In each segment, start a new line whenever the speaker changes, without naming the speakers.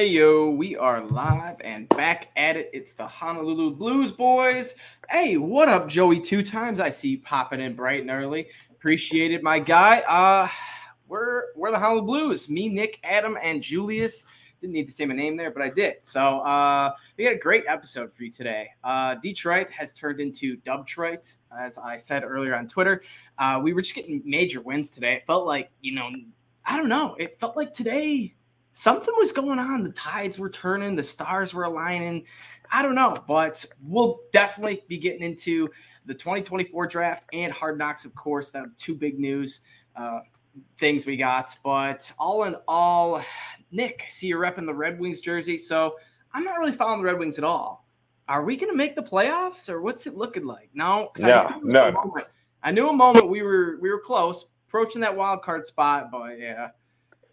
Hey yo, we are live and back at it. It's the Honolulu Blues boys. Hey, what up, Joey? Two times I see you popping in bright and early. Appreciated my guy. Uh we're we're the Honolulu Blues. Me, Nick, Adam, and Julius. Didn't need to say my name there, but I did. So uh we got a great episode for you today. Uh Detroit has turned into Dubtroit, as I said earlier on Twitter. Uh we were just getting major wins today. It felt like, you know, I don't know. It felt like today something was going on. The tides were turning, the stars were aligning. I don't know, but we'll definitely be getting into the 2024 draft and hard knocks, of course. That two big news uh, things we got. But all in all, Nick, see you're repping the Red Wings jersey. So I'm not really following the Red Wings at all. Are we going to make the playoffs or what's it looking like? No,
no, no.
Moment, I knew a moment we were we were close, approaching that wild card spot, but yeah.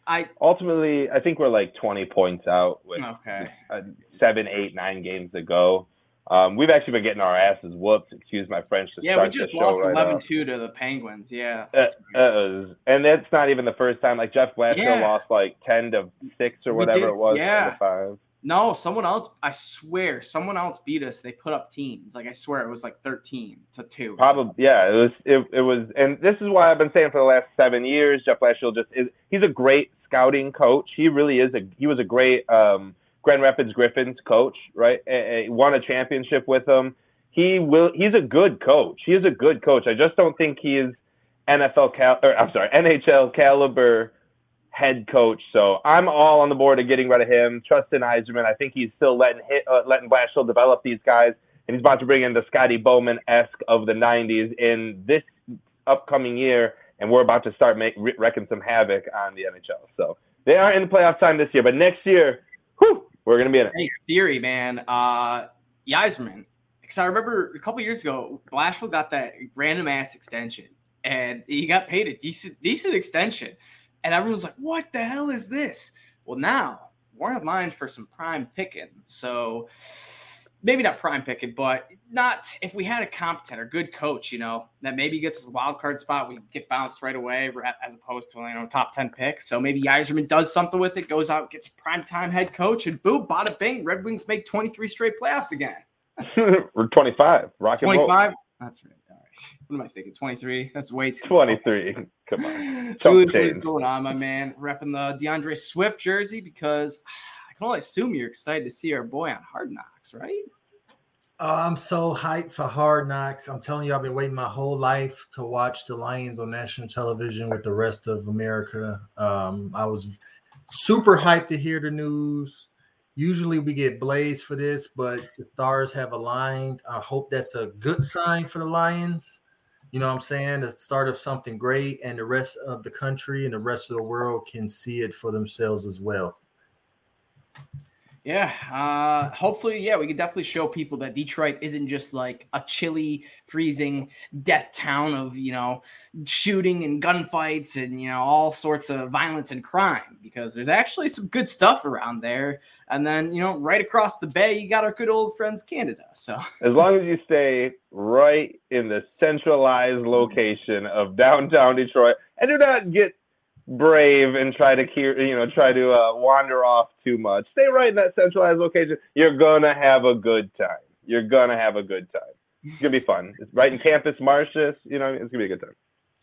I
ultimately, I think we're like 20 points out with
okay.
uh, seven, eight, nine games to go. Um, we've actually been getting our asses whooped. Excuse my French. To
yeah, we just lost 11 right 2 to the Penguins. Yeah.
Uh, uh, and that's not even the first time. Like Jeff Blashill yeah. lost like 10 to 6 or whatever it was.
Yeah.
five.
No, someone else. I swear, someone else beat us. They put up teams. Like I swear, it was like thirteen to two.
Probably, yeah. It was. It, it was, and this is why I've been saying for the last seven years, Jeff Blashill just is. He's a great scouting coach. He really is a. He was a great um, Grand Rapids Griffins coach, right? He won a championship with them. He will. He's a good coach. He is a good coach. I just don't think he is NFL cal. Or, I'm sorry, NHL caliber head coach. So I'm all on the board of getting rid of him. Trusting Yzerman. I think he's still letting hit, uh, letting Blashill develop these guys, and he's about to bring in the Scotty Bowman esque of the '90s in this upcoming year, and we're about to start make, wrecking some havoc on the NHL. So they aren't in the playoff time this year, but next year, whew, we're gonna be in it.
Hey, theory, man. Uh, Yzerman. Because I remember a couple years ago, Blashill got that random ass extension, and he got paid a decent decent extension. And everyone's like, what the hell is this? Well, now we're in line for some prime picking. So maybe not prime picking, but not if we had a competent or good coach, you know, that maybe gets us a wild card spot, we get bounced right away as opposed to, you know, top 10 pick. So maybe Yzerman does something with it, goes out, gets prime time head coach, and boom, bada bing, Red Wings make 23 straight playoffs again.
We're 25. Rock
25. That's right. All right. What am I thinking? 23? That's way too
23. Come on.
Julius, what's going on, my man? Repping the D'Andre Swift jersey because I can only assume you're excited to see our boy on Hard Knocks, right?
Oh, I'm so hyped for Hard Knocks. I'm telling you, I've been waiting my whole life to watch the Lions on national television with the rest of America. Um, I was super hyped to hear the news. Usually we get blazed for this, but the stars have aligned. I hope that's a good sign for the Lions. You know what I'm saying? The start of something great, and the rest of the country and the rest of the world can see it for themselves as well.
Yeah, uh, hopefully, yeah, we can definitely show people that Detroit isn't just like a chilly, freezing death town of you know shooting and gunfights and you know all sorts of violence and crime. Because there's actually some good stuff around there. And then you know, right across the bay, you got our good old friends Canada. So
as long as you stay right in the centralized location of downtown Detroit and do not get brave and try to keep, you know try to uh, wander off too much. Stay right in that centralized location. You're gonna have a good time. You're gonna have a good time. It's gonna be fun. It's right in Campus Martius. You know, it's gonna be a good time.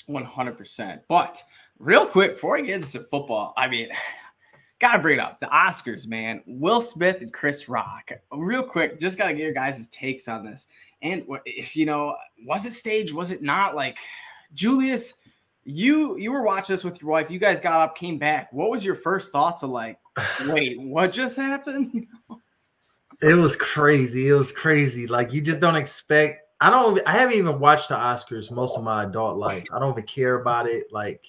One hundred percent. But real quick before I get into football, I mean. Gotta bring it up. The Oscars, man. Will Smith and Chris Rock. Real quick, just gotta get your guys' takes on this. And if you know, was it staged? Was it not? Like, Julius, you you were watching this with your wife. You guys got up, came back. What was your first thoughts of like, wait, what just happened?
it was crazy. It was crazy. Like you just don't expect. I don't. I haven't even watched the Oscars most of my adult life. I don't even care about it. Like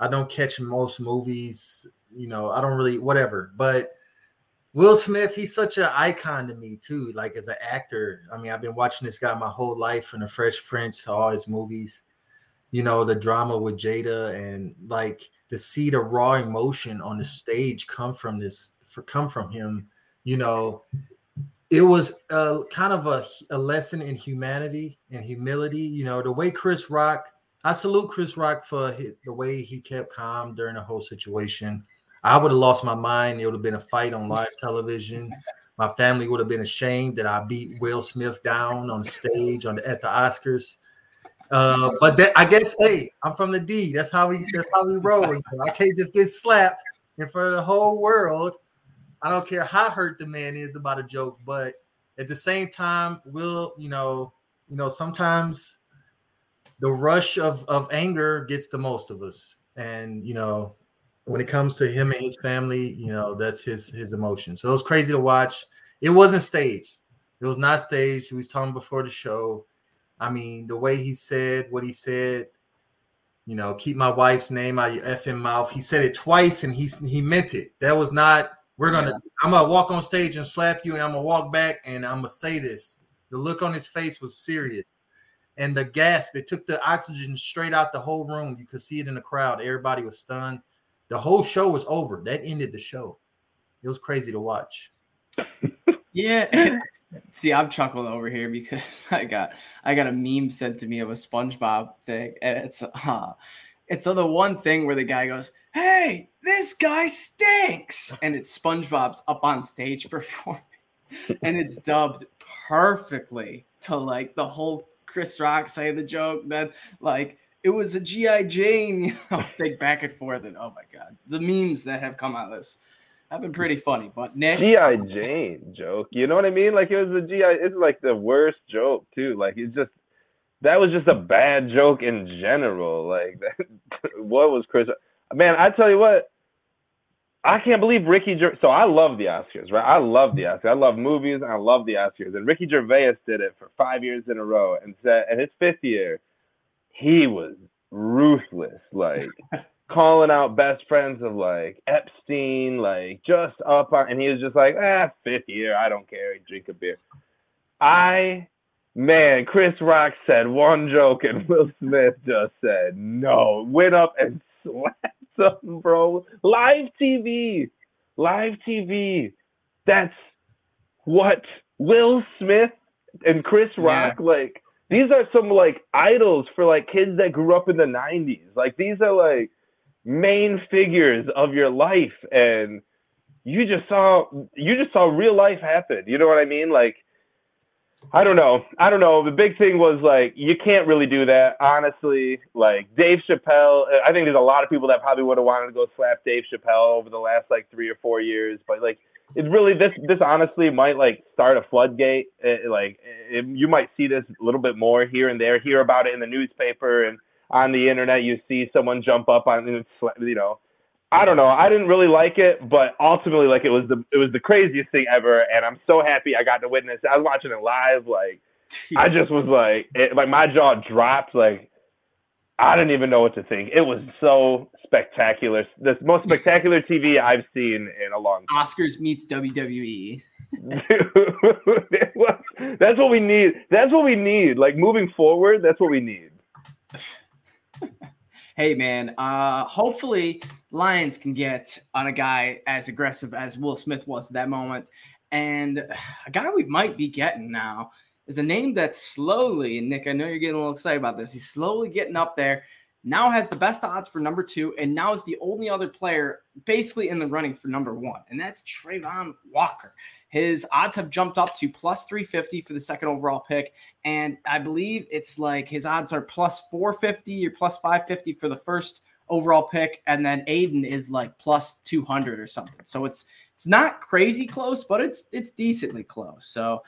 I don't catch most movies. You know, I don't really whatever. But Will Smith, he's such an icon to me too. Like as an actor. I mean, I've been watching this guy my whole life from The Fresh Prince to all his movies you know the drama with Jada and like to see the raw emotion on the stage come from this for come from him you know it was uh, kind of a, a lesson in humanity and humility you know the way Chris Rock I salute Chris Rock for his, the way he kept calm during the whole situation I would have lost my mind. It would have been a fight on live television. My family would have been ashamed that I beat Will Smith down on stage on the, at the Oscars. Uh, but that, I guess, hey, I'm from the D. That's how we. That's how we roll. You know? I can't just get slapped in front of the whole world. I don't care how hurt the man is about a joke, but at the same time, will you know, you know, sometimes the rush of of anger gets the most of us, and you know, when it comes to him and his family, you know, that's his his emotion. So it was crazy to watch. It wasn't staged. It was not staged. He was talking before the show. I mean, the way he said what he said, you know, keep my wife's name out of your effing mouth. He said it twice and he he meant it. That was not we're gonna yeah. I'm gonna walk on stage and slap you, and I'm gonna walk back and I'm gonna say this. The look on his face was serious. And the gasp, it took the oxygen straight out the whole room. You could see it in the crowd. Everybody was stunned. The whole show was over. That ended the show. It was crazy to watch.
Yeah. See, I'm chuckling over here because I got I got a meme sent to me of a SpongeBob thing, and it's uh it's the one thing where the guy goes, "Hey, this guy stinks," and it's SpongeBob's up on stage performing, and it's dubbed perfectly to like the whole Chris Rock saying the joke. Then like it was a GI Jane you know, thing back and forth, and oh my god, the memes that have come out of this have been pretty funny. But Nick,
GI Jane joke, you know what I mean? Like it was a GI. It's like the worst joke too. Like it's just that was just a bad joke in general. Like what was Chris? Man, I tell you what. I can't believe Ricky. Ger- so I love the Oscars, right? I love the Oscars. I love movies. I love the Oscars. And Ricky Gervais did it for five years in a row, and said, and his fifth year, he was ruthless. Like calling out best friends of like Epstein, like just up on, and he was just like, ah, fifth year, I don't care, drink a beer. I, man, Chris Rock said one joke and Will Smith just said no, went up and slapped him, bro. Live TV, live TV. That's what Will Smith and Chris Rock yeah. like. These are some like idols for like kids that grew up in the 90s. Like these are like main figures of your life and you just saw you just saw real life happen you know what i mean? Like i don't know i don't know the big thing was like you can't really do that honestly like dave chappelle uh, i think there's a lot of people that probably would have wanted to go slap dave chappelle over the last like three or four years but like it's really this this honestly might like start a floodgate it, like it, you might see this a little bit more here and there hear about it in the newspaper and on the internet you see someone jump up on you know I don't know. I didn't really like it, but ultimately, like it was the it was the craziest thing ever, and I'm so happy I got to witness. I was watching it live, like I just was like, it, like my jaw dropped. Like I didn't even know what to think. It was so spectacular. The most spectacular TV I've seen in a long
time. Oscars meets WWE.
that's what we need. That's what we need. Like moving forward, that's what we need.
hey man, uh, hopefully Lions can get on a guy as aggressive as Will Smith was at that moment. And a guy we might be getting now is a name that's slowly, Nick, I know you're getting a little excited about this. He's slowly getting up there. Now has the best odds for number two, and now is the only other player basically in the running for number one, and that's Travon Walker. His odds have jumped up to plus 350 for the second overall pick. And I believe it's like his odds are plus 450 or plus 550 for the first overall pick. And then Aidan is like plus 200 or something. So it's it's not crazy close, but it's it's decently close. So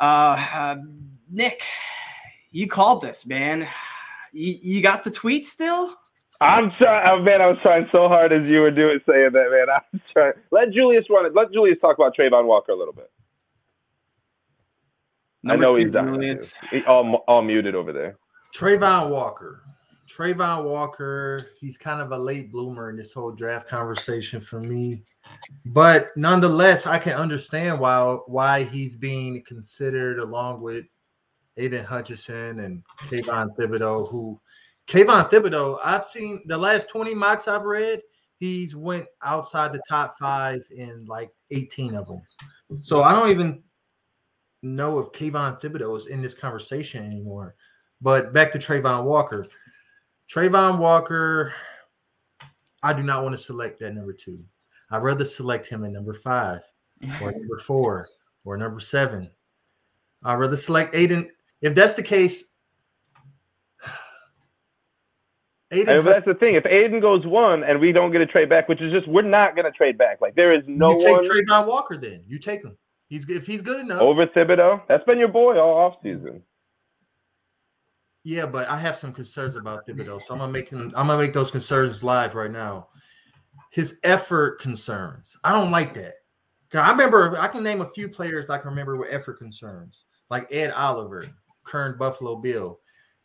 uh, uh Nick, you called this, man. You, you got the tweet still?
I'm trying, oh, man. I was trying so hard as you were doing saying that, man. I was trying. Let Julius run it. Let Julius talk about Travon Walker a little bit. Number I know he's down. He all, all muted over there.
Travon Walker. Travon Walker. He's kind of a late bloomer in this whole draft conversation for me, but nonetheless, I can understand why why he's being considered along with Aidan Hutchinson and Kayvon Thibodeaux, who Kayvon Thibodeaux, I've seen the last 20 mocks I've read, he's went outside the top five in like 18 of them. So I don't even know if Kayvon Thibodeaux is in this conversation anymore. But back to Travon Walker. Travon Walker, I do not want to select that number two. I'd rather select him at number five or number four or number seven. I'd rather select Aidan. If that's the case,
Aidan, that's the thing. If Aidan goes one and we don't get a trade back, which is just we're not going to trade back. Like there is no
you take
one.
Travon Walker, then you take him. He's if he's good enough
over Thibodeaux. That's been your boy all off season.
Yeah, but I have some concerns about Thibodeaux, so I'm gonna make him, I'm gonna make those concerns live right now. His effort concerns. I don't like that. I remember I can name a few players I can remember with effort concerns, like Ed Oliver, current Buffalo Bill.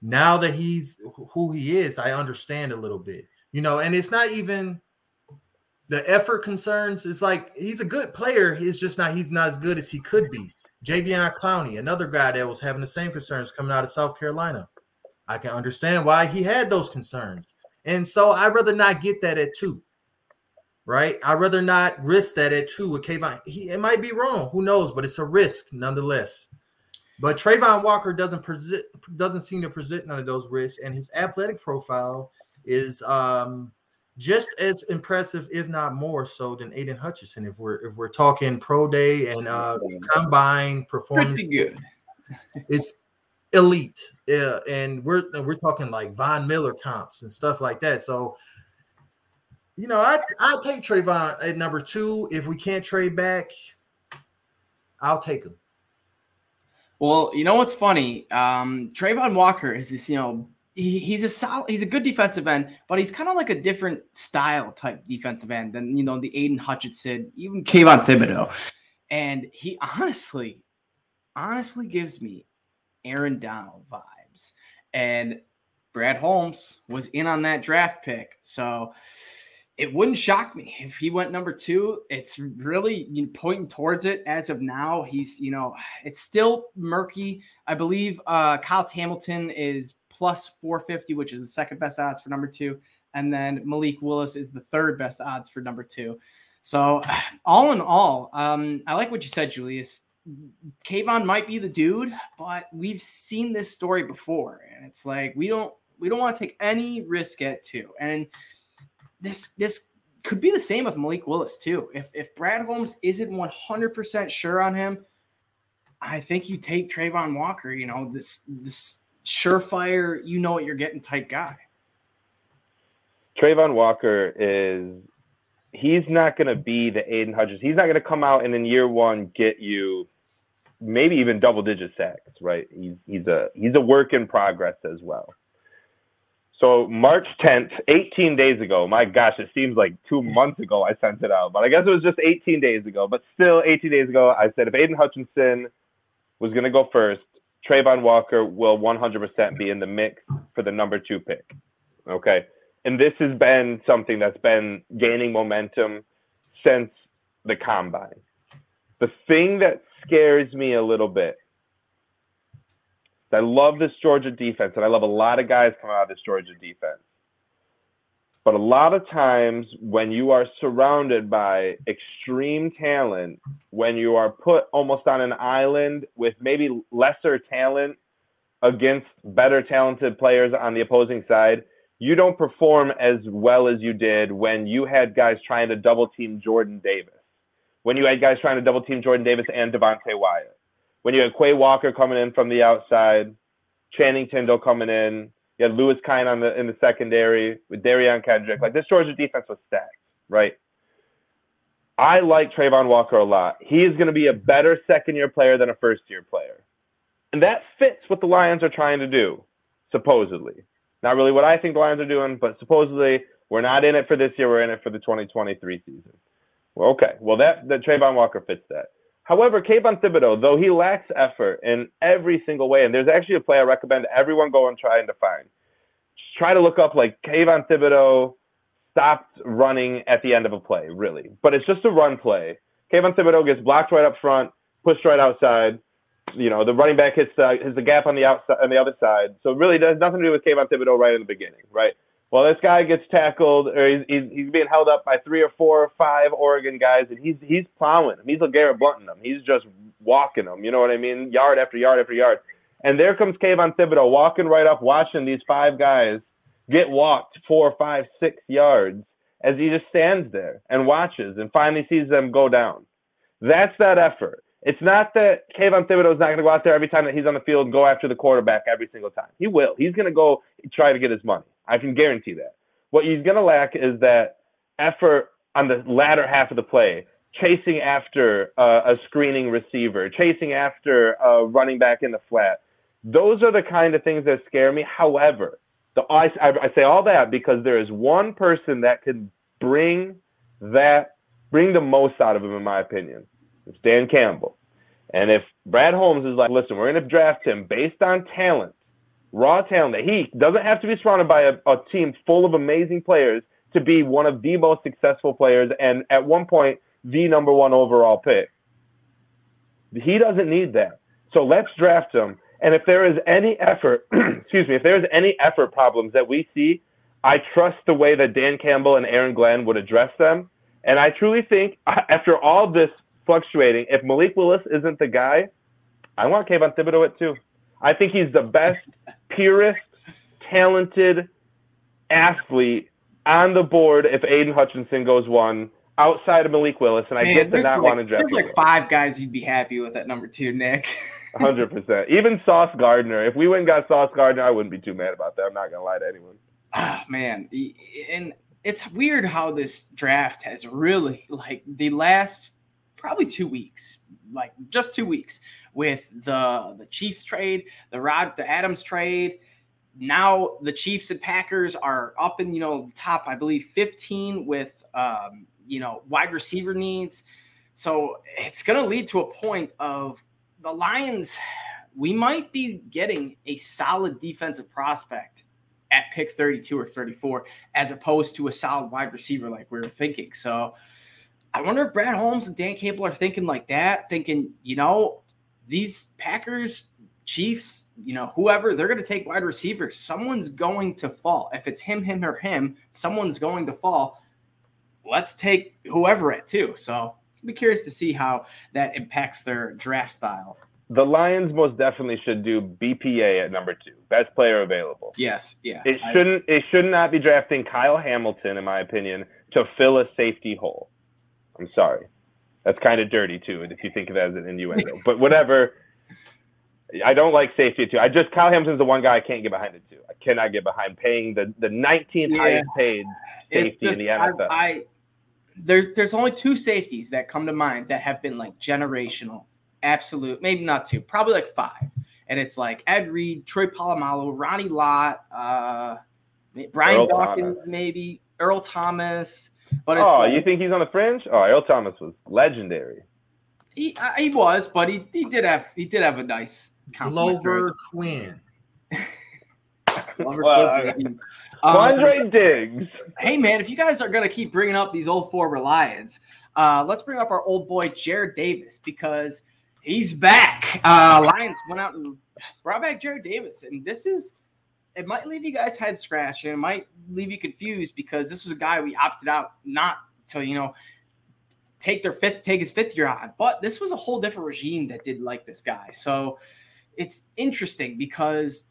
Now that he's who he is, I understand a little bit, you know, and it's not even the effort concerns. It's like he's a good player. He's just not he's not as good as he could be. Jadeveon Clowney, another guy that was having the same concerns coming out of South Carolina. I can understand why he had those concerns. And so I'd rather not get that at two right? I'd rather not risk that at two with Kayvon. He it might be wrong, who knows, but it's a risk nonetheless. But Travon Walker doesn't present doesn't seem to present none of those risks, and his athletic profile is um just as impressive, if not more so, than Aidan Hutchinson. If we're if we're talking pro day and uh combine performance,
Pretty good.
it's elite. Yeah, and we're we're talking like Von Miller comps and stuff like that. So you know, I I'll take Travon at number two. If we can't trade back, I'll take him.
Well, you know what's funny? Um, Travon Walker is this, you know, he, he's a solid, he's a good defensive end, but he's kind of like a different style type defensive end than you know the Aidan Hutchinson, even Kayvon Thibodeaux, and he honestly, honestly gives me Aaron Donald vibes, and Brad Holmes was in on that draft pick, so it wouldn't shock me if he went number two. It's really you know, pointing towards it as of now. He's, you know, it's still murky. I believe uh, Kyle Hamilton is plus 450, which is the second best odds for number two. And then Malik Willis is the third best odds for number two. So, all in all, um, I like what you said, Julius. Kayvon might be the dude, but we've seen this story before, and it's like we don't we don't want to take any risk at two. And this this could be the same with Malik Willis too. If if Brad Holmes isn't 100% sure on him, I think you take Travon Walker, you know, this this surefire, you know what you're getting type guy.
Travon Walker is he's not going to be the Aidan Hutchins. He's not going to come out and in year one get you maybe even double digit sacks, right? He's he's a he's a work in progress as well. So March 10th, 18 days ago. My gosh, it seems like two months ago I sent it out, but I guess it was just 18 days ago. But still, 18 days ago, I said if Aidan Hutchinson was going to go first, Travon Walker will 100% be in the mix for the number two pick. Okay, and this has been something that's been gaining momentum since the combine. The thing that scares me a little bit I love this Georgia defense, and I love a lot of guys coming out of this Georgia defense. But a lot of times, when you are surrounded by extreme talent, when you are put almost on an island with maybe lesser talent against better talented players on the opposing side, you don't perform as well as you did when you had guys trying to double team Jordan Davis, when you had guys trying to double team Jordan Davis and Devonte Wyatt when you had Quay Walker coming in from the outside, Channing Tindall coming in, you had Lewis Cine on the in the secondary with Derion Kendrick. Like this Georgia defense was stacked, right? I like Travon Walker a lot. He is going to be a better second year player than a first year player. And that fits what the Lions are trying to do, supposedly. Not really what I think the Lions are doing, but supposedly we're not in it for this year, we're in it for the 2023 season. Well, okay. Well, that, that Travon Walker fits that. However, Kayvon Thibodeaux, though he lacks effort in every single way, and there's actually a play I recommend everyone go and try and define. Just try to look up like Kayvon Thibodeaux stopped running at the end of a play, really. But it's just a run play. Kayvon Thibodeaux gets blocked right up front, pushed right outside. You know, the running back hits the, hits the gap on the outside on the other side. So it really does nothing to do with Kayvon Thibodeaux right in the beginning, right? Well, this guy gets tackled or he's, he's, he's being held up by three or four or five Oregon guys, and he's he's plowing them. He's LeGarrette Blunt them. He's just walking them. You know what I mean? Yard after yard after yard. And there comes Kayvon Thibodeaux walking right up, watching these five guys get walked four, five, six yards, as he just stands there and watches and finally sees them go down. That's that effort. It's not that Kayvon is not going to go out there every time that he's on the field and go after the quarterback every single time. He will. He's going to go try to get his money. I can guarantee that. What he's going to lack is that effort on the latter half of the play, chasing after uh, a screening receiver, chasing after a running back in the flat. Those are the kind of things that scare me. However, the I, I say all that because there is one person that can bring that bring the most out of him, in my opinion. It's Dan Campbell. And if Brad Holmes is like, listen, we're going to draft him based on talent, raw talent, that he doesn't have to be surrounded by a, a team full of amazing players to be one of the most successful players and at one point, the number one overall pick. He doesn't need that. So let's draft him. And if there is any effort, excuse me, if there is any effort problems that we see, I trust the way that Dan Campbell and Aaron Glenn would address them. And I truly think after all this fluctuating. If Malik Willis isn't the guy, I want Kayvon Thibodeaux it too. I think he's the best, purest, talented athlete on the board if Aidan Hutchinson goes one outside of Malik Willis, and I Man, get to not
like,
want to draft.
There's like five guys you'd be happy with at number two, Nick.
Hundred percent. Even Sauce Gardner. If we went and got Sauce Gardner, I wouldn't be too mad about that. I'm not gonna lie to anyone.
Oh man, and it's weird how this draft has really like the last probably two weeks, like just two weeks, with the the Chiefs trade, the Rod the Adams trade. Now the Chiefs and Packers are up in you know the top, I believe, 15 with um, you know wide receiver needs. So it's going to lead to a point of the Lions. We might be getting a solid defensive prospect at pick 32 or 34, as opposed to a solid wide receiver like we were thinking. So I wonder if Brad Holmes and Dan Campbell are thinking like that, thinking, you know, these Packers, Chiefs, you know, whoever, they're going to take wide receivers. Someone's going to fall. If it's him, him, or him, someone's going to fall. Let's take whoever at two. So I'll be curious to see how that impacts their draft style.
The Lions most definitely should do BPA at number two, best player available.
Yes, yeah.
It shouldn't. It should not be drafting Kyle Hamilton, in my opinion, to fill a safety hole. I'm sorry. That's kind of dirty too, if you think of it as an innuendo. but whatever. I don't like safety too. I just Kyle Hamilton's the one guy I can't get behind it too. I cannot get behind paying the the 19th yeah. highest paid safety just, in the NFL.
I, I there's there's only two safeties that come to mind that have been like generational, absolute. Maybe not two, probably like five. And it's like Ed Reed, Troy Polamalu, Ronnie Lott, uh, Brian Earl Dawkins, Thomas. maybe Earl Thomas.
But oh, like, you think he's on the fringe? Oh, Earl Thomas was legendary.
He uh, he was, but he, he did have he did have a nice
Glover Quinn.
Glover well, Quinn. Um, Diggs.
Hey man, if you guys are gonna keep bringing up these old four reliance, uh, let's bring up our old boy Jarrad Davis because he's back. Uh, Lions went out and brought back Jarrad Davis, and this is it might leave you guys head scratching. It might leave you confused because this was a guy we opted out not to, you know, take their fifth, take his fifth year on. But this was a whole different regime that did like this guy. So it's interesting because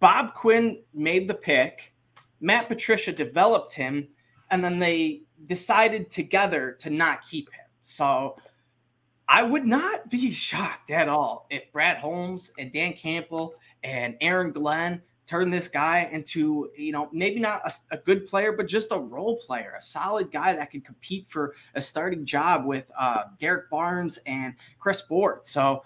Bob Quinn made the pick, Matt Patricia developed him, and then they decided together to not keep him. So I would not be shocked at all if Brad Holmes and Dan Campbell and Aaron Glenn turn this guy into, you know, maybe not a, a, good player, but just a role player, a solid guy that can compete for a starting job with uh, Derrick Barnes and Chris Board. So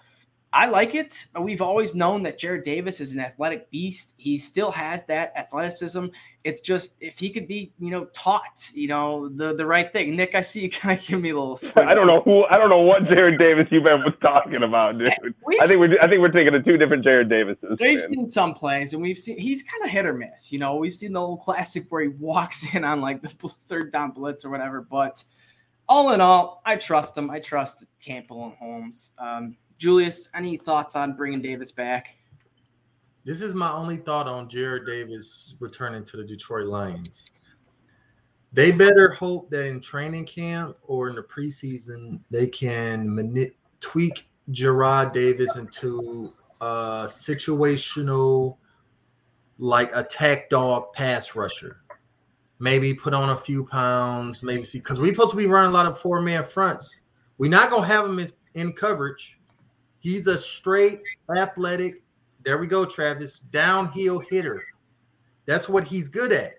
I like it. We've always known that Jarrad Davis is an athletic beast. He still has that athleticism. It's just if he could be, you know, taught, you know, the the right thing. Nick, I see you kind of give me a little.
I don't know who. I don't know what Jared Davis you've been talking about, dude. We've I think we're I think we're taking the two different Jarrad Davises.
We've man. seen some plays, and we've seen he's kind of hit or miss. You know, we've seen the old classic where he walks in on like the third down blitz or whatever. But all in all, I trust him. I trust Campbell and Holmes. Um, Julius, any thoughts on bringing Davis back?
This is my only thought on Jarrad Davis returning to the Detroit Lions. They better hope that in training camp or in the preseason they can mani- tweak Jarrad Davis into a situational, like attack dog pass rusher. maybe put on a few pounds, maybe see because we're supposed to be running a lot of four man fronts. We're not gonna have him in, in coverage. He's a straight athletic. There we go, Travis. Downhill hitter. That's what he's good at.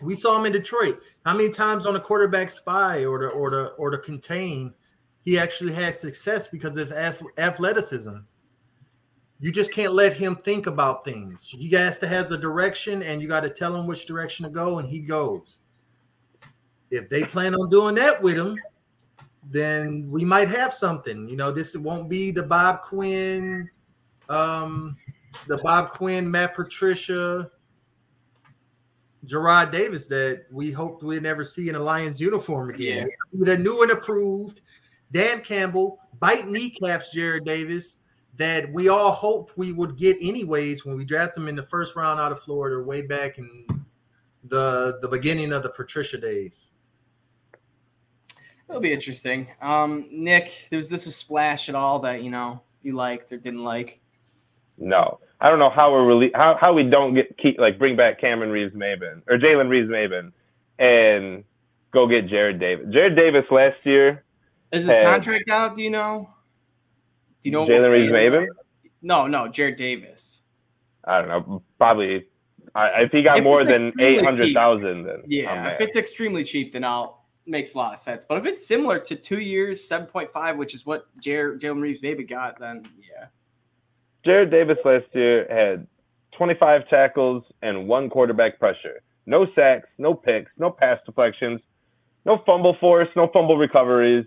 We saw him in Detroit. How many times on the quarterback spy or the or the or the contain, he actually had success because of athleticism. You just can't let him think about things. He has to has a direction, and you got to tell him which direction to go, and he goes. If they plan on doing that with him, then we might have something. You know, this won't be the Bob Quinn, um, the Bob Quinn, Matt Patricia, Jarrad Davis that we hoped we'd never see in a Lions uniform again. Yeah. The new and approved Dan Campbell, bite kneecaps, Jarrad Davis, that we all hoped we would get anyways when we draft them in the first round out of Florida way back in the the beginning of the Patricia days.
It'll be interesting. Um, Nick, was this a splash at all that you know you liked or didn't like?
No, I don't know how we're really how, how we don't get keep like bring back Cameron Reeves Maybin or Jalen Reeves Maybin and go get Jarrad Davis. Jarrad Davis last year.
Is his had, contract out? Do you know?
Do you know Jalen Reeves Maybin?
No, no, Jarrad Davis.
I don't know. Probably. I, if he got if more than eight hundred thousand, then
yeah. If it's extremely cheap, then I'll makes a lot of sense. But if it's similar to two years, seven point five, which is what Jalen Reeves Maybin got, then yeah.
Jarrad Davis last year had 25 tackles and one quarterback pressure. No sacks, no picks, no pass deflections, no fumble force, no fumble recoveries.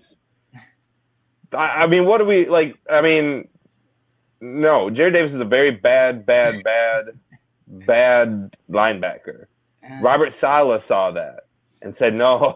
I, I mean, what do we like? I mean, no, Jarrad Davis is a very bad, bad, bad, bad linebacker. Uh. Robert Saleh saw that and said, "No."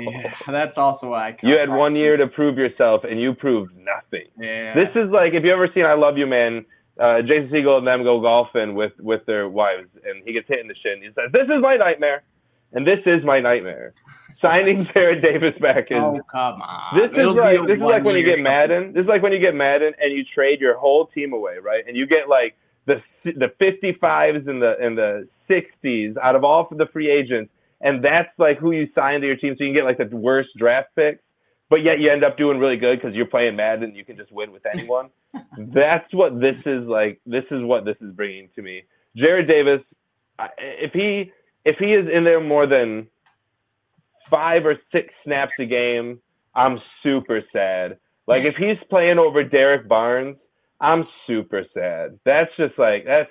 yeah, that's also why
you had one year to prove yourself, and you proved nothing. Yeah. This is like if you ever seen "I Love You, Man." Uh, Jason Segel and them go golfing with with their wives, and he gets hit in the shin. He says, "This is my nightmare," and this is my nightmare. Signing Jarrad Davis back in.
Oh come on!
This It'll is like this is like when you get Madden. This is like when you get Madden and you trade your whole team away, right? And you get like the the 55s and the and the 60s out of all of the free agents, and that's like who you sign to your team, so you can get like the worst draft picks but yet you end up doing really good because you're playing Madden and you can just win with anyone. That's what this is like. This is what this is bringing to me. Jarrad Davis, if he if he is in there more than five or six snaps a game, I'm super sad. Like if he's playing over Derrick Barnes, I'm super sad. That's just like that's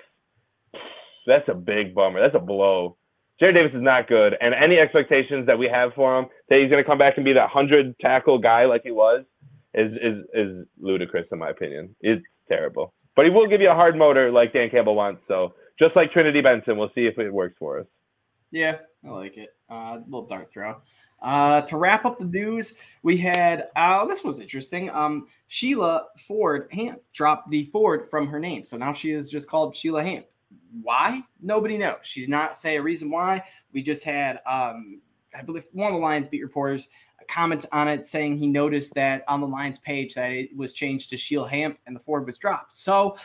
that's a big bummer. That's a blow. Jarrad Davis is not good, and any expectations that we have for him that he's going to come back and be that hundred tackle guy like he was is is is ludicrous in my opinion. It's terrible, but he will give you a hard motor like Dan Campbell wants. So just like Trinity Benson, we'll see if it works for us.
Yeah, I like it. Uh, little dart throw. Uh, to wrap up the news, we had uh, this was interesting. Um, Sheila Ford Hamp dropped the Ford from her name, so now she is just called Sheila Hamp. Why? Nobody knows. She did not say a reason why. We just had, um, I believe, one of the Lions beat reporters comment on it saying he noticed that on the Lions page that it was changed to Sheila Hamp and the Ford was dropped. So,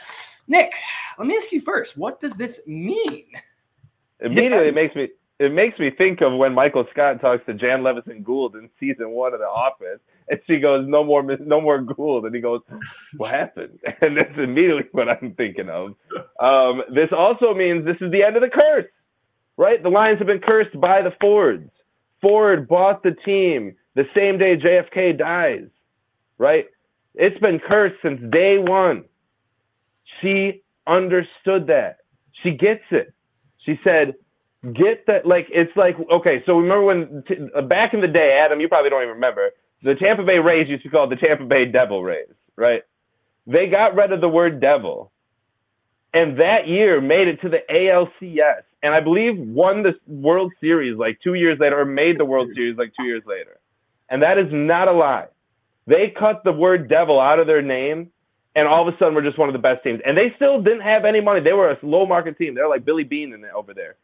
Nick, let me ask you first: What does this mean?
Immediately, it makes me it makes me think of when Michael Scott talks to Jan Levinson Gould in season one of The Office, and she goes, "No more, no more Gould," and he goes, "What happened?" And that's immediately what I'm thinking of. Um, this also means this is the end of the curse, right? The Lions have been cursed by the Fords. Ford bought the team the same day JFK dies, right? It's been cursed since day one. She understood that. She gets it. She said, get that like it's like okay so remember when t- back in the day adam you probably don't even remember the tampa bay rays used to be called the tampa bay devil rays right? They got rid of the word devil and that year made it to the alcs and i believe won the world series like two years later or made the world series like two years later. And that is not a lie. They cut the word devil out of their name and all of a sudden we're just one of the best teams. And they still didn't have any money. They were a low market team. They're like billy Beane in over there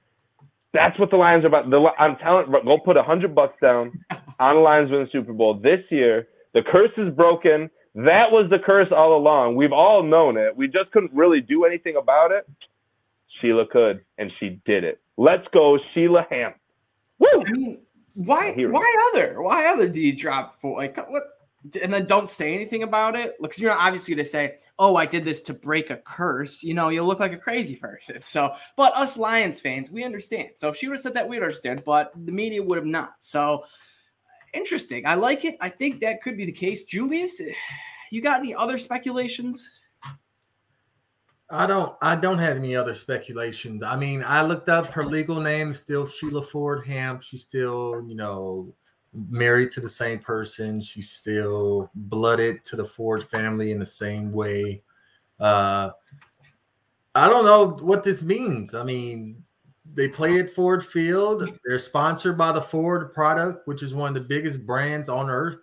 that's what the Lions are about. The, I'm telling, go put a hundred bucks down on the Lions win the Super Bowl this year. The curse is broken. That was the curse all along. We've all known it. We just couldn't really do anything about it. Sheila could, and she did it. Let's go, Sheila Hamp. Woo!
I mean, why? Why other? Why other do you drop for? Like what? And then don't say anything about it. Because you're obviously going to say, "Oh, I did this to break a curse." You know, you look like a crazy person. So, but us Lions fans, we understand. So if she would have said that, we'd understand. But the media would have not. So interesting. I like it. I think that could be the case. Julius, you got any other speculations?
I don't I don't have any other speculations. I mean, I looked up her legal name, still Sheila Ford Hamp. She's still, you know, married to the same person. She's still blooded to the Ford family in the same way. Uh I don't know what this means. I mean, they play at Ford Field. They're sponsored by the Ford product, which is one of the biggest brands on earth.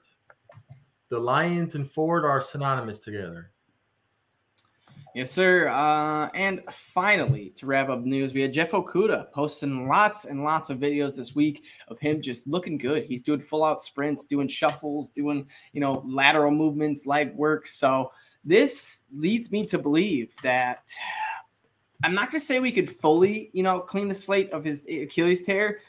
The Lions and Ford are synonymous together.
Yes, sir. Uh, and finally, to wrap up news, we had Jeff Okudah posting lots and lots of videos this week of him just looking good. He's doing full out sprints, doing shuffles, doing you know lateral movements, leg work. So this leads me to believe that I'm not going to say we could fully you know clean the slate of his Achilles tear,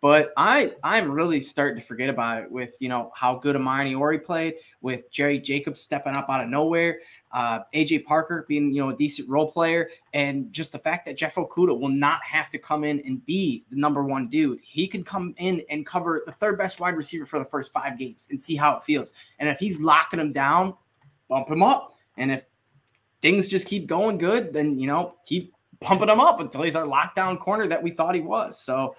but I I'm really starting to forget about it with you know how good Amani Ori played, with Jerry Jacobs stepping up out of nowhere uh, AJ Parker being you know a decent role player, and just the fact that Jeff Okudah will not have to come in and be the number one dude. He can come in and cover the third best wide receiver for the first five games and see how it feels. And if he's locking him down, bump him up. And if things just keep going good, then you know keep pumping him up until he's our lockdown corner that we thought he was. So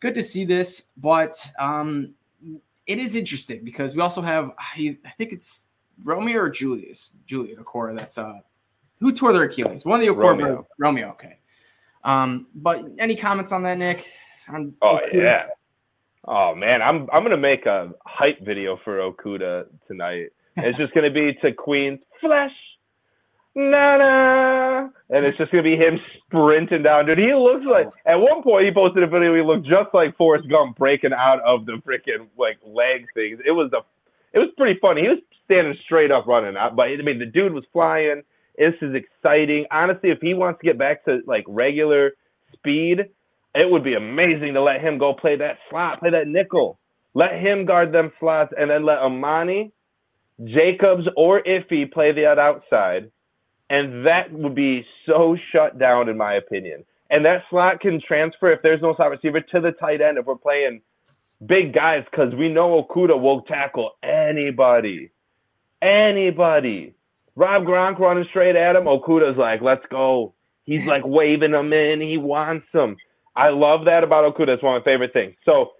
good to see this, but um, it is interesting because we also have I, I think it's Romeo or Julius? Julian Okwara. That's uh who tore their Achilles? One of the Okwara
Romeo.
brothers. Romeo, okay. Um, but any comments on that, Nick? On
Oh
Okudah?
yeah. Oh man, I'm I'm gonna make a hype video for Okudah tonight. It's just gonna be to Queen's Flash. Na na, and it's just gonna be him sprinting down, dude. He looks like at one point he posted a video. He looked just like Forrest Gump breaking out of the freaking like leg things. It was a, it was pretty funny. He was standing straight up running out, but I mean the dude was flying. This is exciting. Honestly, if he wants to get back to like regular speed, it would be amazing to let him go play that slot, play that nickel. Let him guard them slots, and then let Amani, Jacobs, or Iffy play that outside. And that would be so shut down, in my opinion. And that slot can transfer if there's no slot receiver to the tight end if we're playing big guys, because we know Okudah will tackle anybody. Anybody. Rob Gronk running straight at him. Okudah's like, let's go. He's like waving him in. He wants him. I love that about Okudah. It's one of my favorite things. So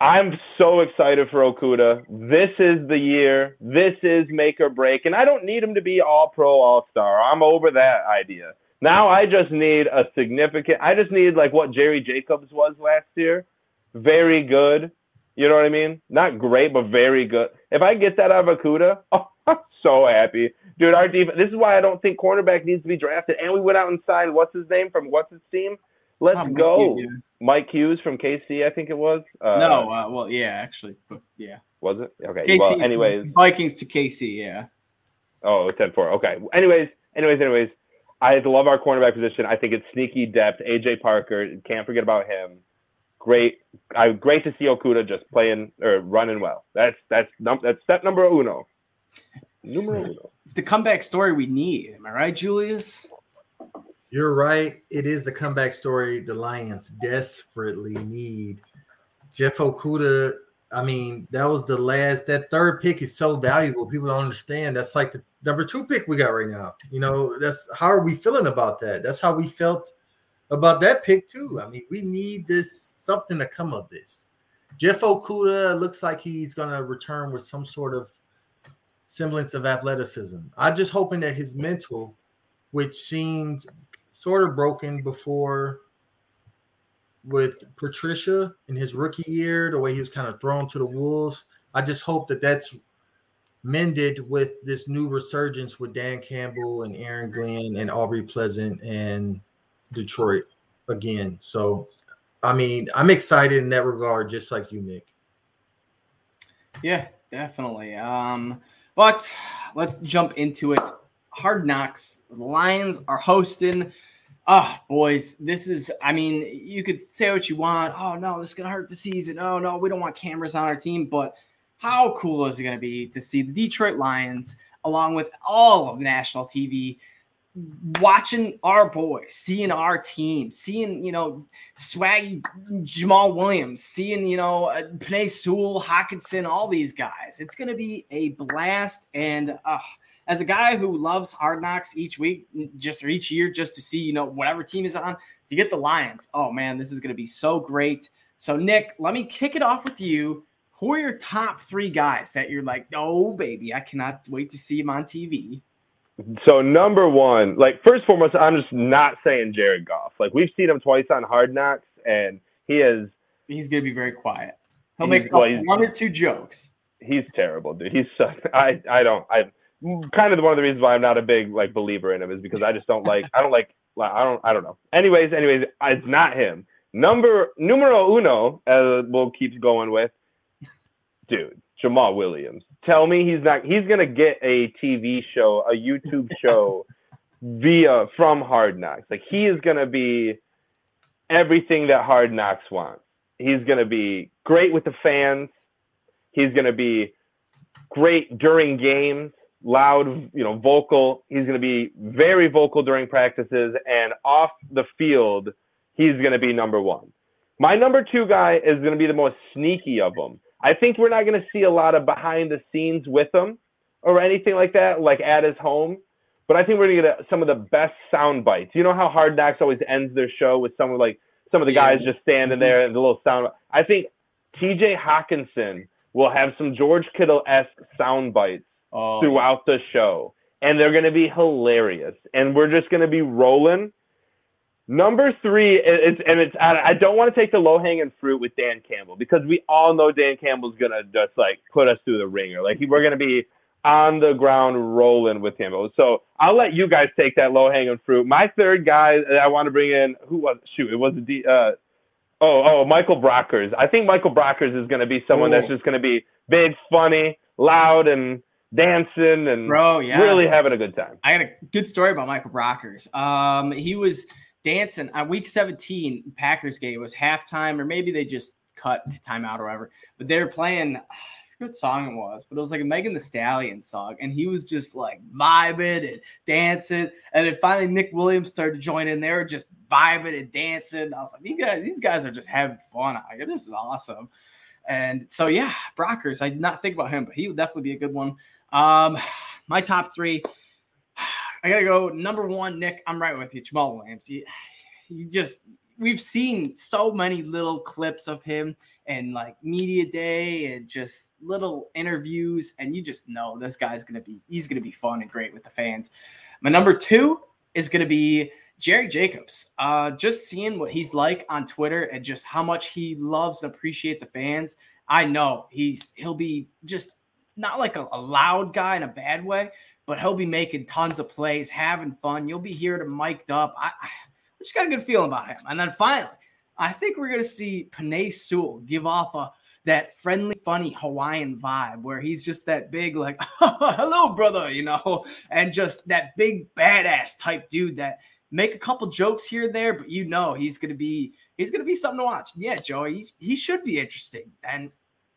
I'm so excited for Okudah. This is the year. This is make or break. And I don't need him to be all pro, all star. I'm over that idea. Now I just need a significant, I just need like what Jerry Jacobs was last year. Very good. You know what I mean? Not great, but very good. If I get that out of Okudah, oh, I'm so happy. Dude, our defense, this is why I don't think cornerback needs to be drafted. And we went out and signed, what's his name from what's his team? Let's
Oh,
go.
Hughes,
Mike Hughes from KC, I think it was. Uh,
no, uh, well, yeah, actually, but yeah.
Was it? Okay.
KC,
Well, anyways.
Vikings to KC, yeah.
Oh, 10 4. Okay. Anyways, anyways, anyways. I love our cornerback position. I think it's sneaky depth. AJ Parker, can't forget about him. Great. I great to see Okudah just playing or running well. That's that's num- that's step number uno. Numero uno.
It's the comeback story we need. Am I right, Julius?
You're right. It is the comeback story the Lions desperately need. Jeff Okudah, I mean, that was the last, that third pick is so valuable. People don't understand. That's like the number two pick we got right now. You know, that's how are we feeling about that? That's how we felt about that pick, too. I mean, we need this something to come of this. Jeff Okudah looks like he's going to return with some sort of semblance of athleticism. I'm just hoping that his mental, which seemed sort of broken before with Patricia in his rookie year, the way he was kind of thrown to the wolves. I just hope that that's mended with this new resurgence with Dan Campbell and Aaron Glenn and Aubrey Pleasant and Detroit again. So, I mean, I'm excited in that regard, just like you, Nick.
Yeah, definitely. Um, but let's jump into it. Hard Knocks. The Lions are hosting Oh, boys, this is, I mean, you could say what you want. Oh, no, this is going to hurt the season. Oh, no, we don't want cameras on our team. But how cool is it going to be to see the Detroit Lions, along with all of national TV, watching our boys, seeing our team, seeing, you know, swaggy Jamaal Williams, seeing, you know, uh, Penei Sewell, Hockenson, all these guys. It's going to be a blast. And uh, as a guy who loves hard knocks each week, just or each year, just to see, you know, whatever team is on, to get the Lions, oh man, this is going to be so great. So, Nick, let me kick it off with you. Who are your top three guys that you're like, oh, baby, I cannot wait to see him on TV?
So number one, like first and foremost, I'm just not saying Jared Goff. Like we've seen him twice on Hard Knocks, and he is.
He's gonna be very quiet. He'll make well, one or two jokes.
He's terrible, dude. He's so I I don't I kind of one of the reasons why I'm not a big like believer in him is because I just don't like I don't like I don't I don't know. Anyways, anyways, it's not him. Number numero uno, uh, we'll keep going with, dude. Jamaal Williams. Tell me he's not he's gonna get a TV show, a YouTube show via from Hard Knocks. Like he is gonna be everything that Hard Knocks wants. He's gonna be great with the fans. He's gonna be great during games, loud, you know, vocal. He's gonna be very vocal during practices and off the field, he's gonna be number one. My number two guy is gonna be the most sneaky of them I think we're not going to see a lot of behind the scenes with him or anything like that, like at his home. But I think we're going to get some of the best sound bites. You know how Hard Knocks always ends their show with some of like some of the guys just standing mm-hmm. there and the little sound. I think T.J. Hockenson will have some George Kittle esque sound bites oh. throughout the show, and they're going to be hilarious. And we're just going to be rolling Number three, it's and it's I don't want to take the low hanging fruit with Dan Campbell because we all know Dan Campbell's gonna just like put us through the ringer. Like we're gonna be on the ground rolling with him. So I'll let you guys take that low hanging fruit. My third guy that I want to bring in, who was shoot, it was the uh, oh oh Michael Brockers. I think Michael Brockers is gonna be someone Ooh. that's just gonna be big, funny, loud, and dancing and
Bro, yeah,
really having a good time.
I had a good story about Michael Brockers. Um, he was dancing on week 17 Packers game. Was halftime, or maybe they just cut timeout or whatever. But they were playing. what song it was, but it was like a Megan Thee Stallion song, and he was just like vibing and dancing. And then finally, Nick Williams started to join in. They were just vibing and dancing. I was like, these guys, these guys are just having fun. I go, this is awesome. And so, yeah, Brockers. I did not think about him, but he would definitely be a good one. Um, my top three. I gotta go number one, Nick. I'm right with you, Jamaal Williams. He, he just we've seen so many little clips of him and like media day and just little interviews, and you just know this guy's gonna be he's gonna be fun and great with the fans. My number two is gonna be Jerry Jacobs. Uh, just seeing what he's like on Twitter and just how much he loves and appreciate the fans. I know he's he'll be just not like a, a loud guy in a bad way, but he'll be making tons of plays, having fun. You'll be here to mic'd up. I, I just got a good feeling about him. And then finally, I think we're gonna see Penei Sewell give off a that friendly, funny Hawaiian vibe where he's just that big, like, hello, brother, you know, and just that big badass type dude that make a couple jokes here and there, but you know he's gonna be he's gonna be something to watch. Yeah, Joey, he, he should be interesting. And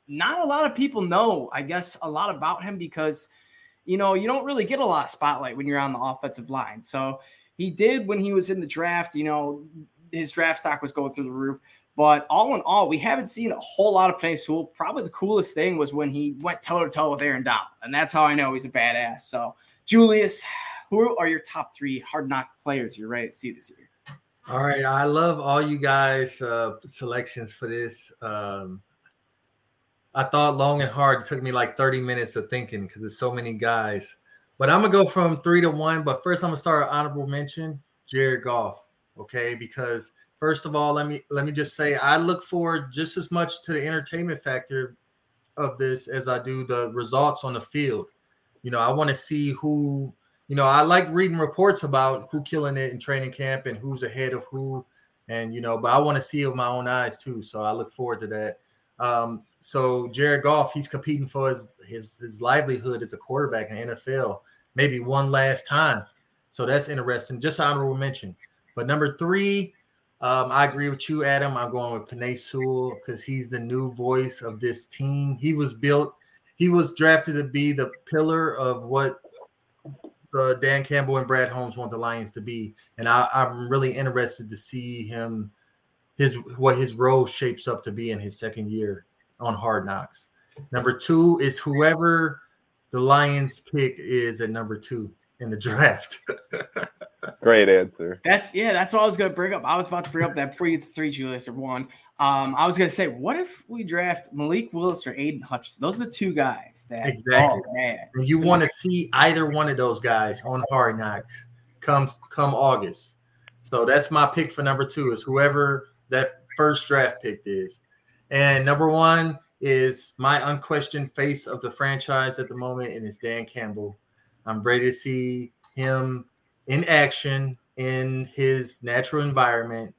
not a lot of people know, I guess, a lot about him because – you know, you don't really get a lot of spotlight when you're on the offensive line. So he did when he was in the draft, you know, his draft stock was going through the roof. But all in all, we haven't seen a whole lot of Penei Sewell. Probably the coolest thing was when he went toe to toe with Aaron Donald. And that's how I know he's a badass. So, Julius, who are your top three hard knock players you're ready to see this year?
All right. I love all you guys' uh, selections for this. Um, I thought long and hard. It took me like 30 minutes of thinking because there's so many guys. But I'm gonna go from three to one. But first, I'm gonna start an honorable mention Jared Goff. Okay, because first of all, let me let me just say I look forward just as much to the entertainment factor of this as I do the results on the field. You know, I want to see who. You know, I like reading reports about who killing it in training camp and who's ahead of who, and you know, but I want to see it with my own eyes too. So I look forward to that. Um, so Jared Goff, he's competing for his, his his livelihood as a quarterback in the NFL, maybe one last time. So that's interesting. Just honorable mention. But number three, um, I agree with you, Adam. I'm going with Penei Sewell because he's the new voice of this team. He was built, he was drafted to be the pillar of what Dan Campbell and Brad Holmes want the Lions to be. And I, I'm really interested to see him his what his role shapes up to be in his second year on Hard Knocks. Number two is whoever the Lions pick is at number two in the draft.
Great answer.
That's yeah. That's what I was gonna bring up. I was about to bring up that before you three, Julius, or one. Um, I was gonna say, what if we draft Malik Willis or Aidan Hutchinson? Those are the two guys that
exactly.
Oh, man.
And you want to see either one of those guys on Hard Knocks comes come August. So that's my pick for number two is whoever that first draft pick is. And number one is my unquestioned face of the franchise at the moment, and it's Dan Campbell. I'm ready to see him in action in his natural environment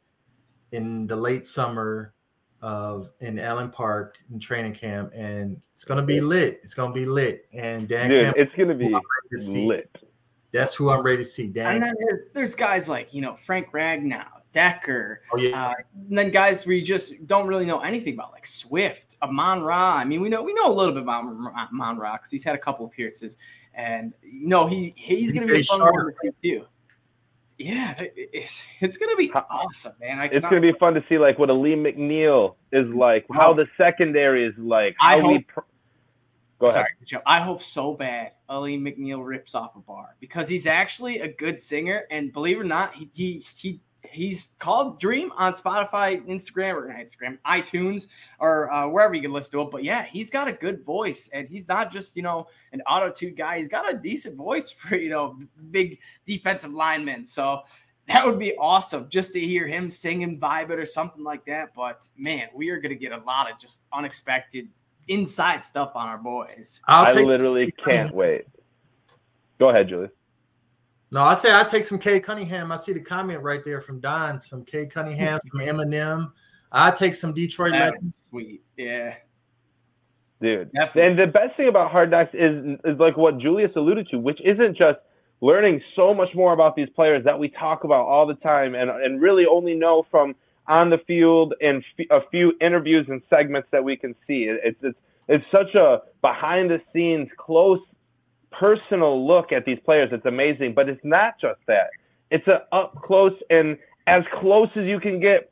in the late summer of in Allen Park in training camp, and it's gonna be lit. It's gonna be lit, and Dan,
Dude,
Campbell,
it's gonna be
to
lit.
that's who I'm ready to see. Dan,
And then there's there's guys like you know Frank Ragnow, Decker,
oh yeah,
uh, and then guys we just don't really know anything about, like Swift, Amon Ra. I mean, we know we know a little bit about Amon Ra because he's had a couple appearances, and you know he he's gonna be a fun
Sharp.
one to see too. Yeah, it's, it's gonna be awesome, man. I
It's gonna be fun to see like what Lee McNeil is like, how the secondary is like,
I hope-
Go ahead.
Sorry, Joe. I hope so bad Alim McNeill rips off a bar because he's actually a good singer, and believe it or not, he he, he he's called Dream on Spotify, Instagram, or Instagram, iTunes, or uh, wherever you can listen to it. But yeah, he's got a good voice, and he's not just you know an auto tune guy. He's got a decent voice for you know big defensive linemen. So. That would be awesome just to hear him sing and vibe it or something like that. But man, we are going to get a lot of just unexpected inside stuff on our boys.
I'll
I
take
literally can't wait. Go ahead, Julie.
No, I say I take some K Cunningham. I see the comment right there from Don. Some K Cunningham, from Eminem. I take some Detroit
That
Legends.
sweet. Yeah.
dude.
Definitely.
And the best thing about Hard Knocks is is like what Julius alluded to, which isn't just learning so much more about these players that we talk about all the time, and and really only know from on the field and f- a few interviews and segments that we can see. It- It's it's it's such a behind the scenes, close, personal look at these players. It's amazing, but it's not just that. It's a up close and as close as you can get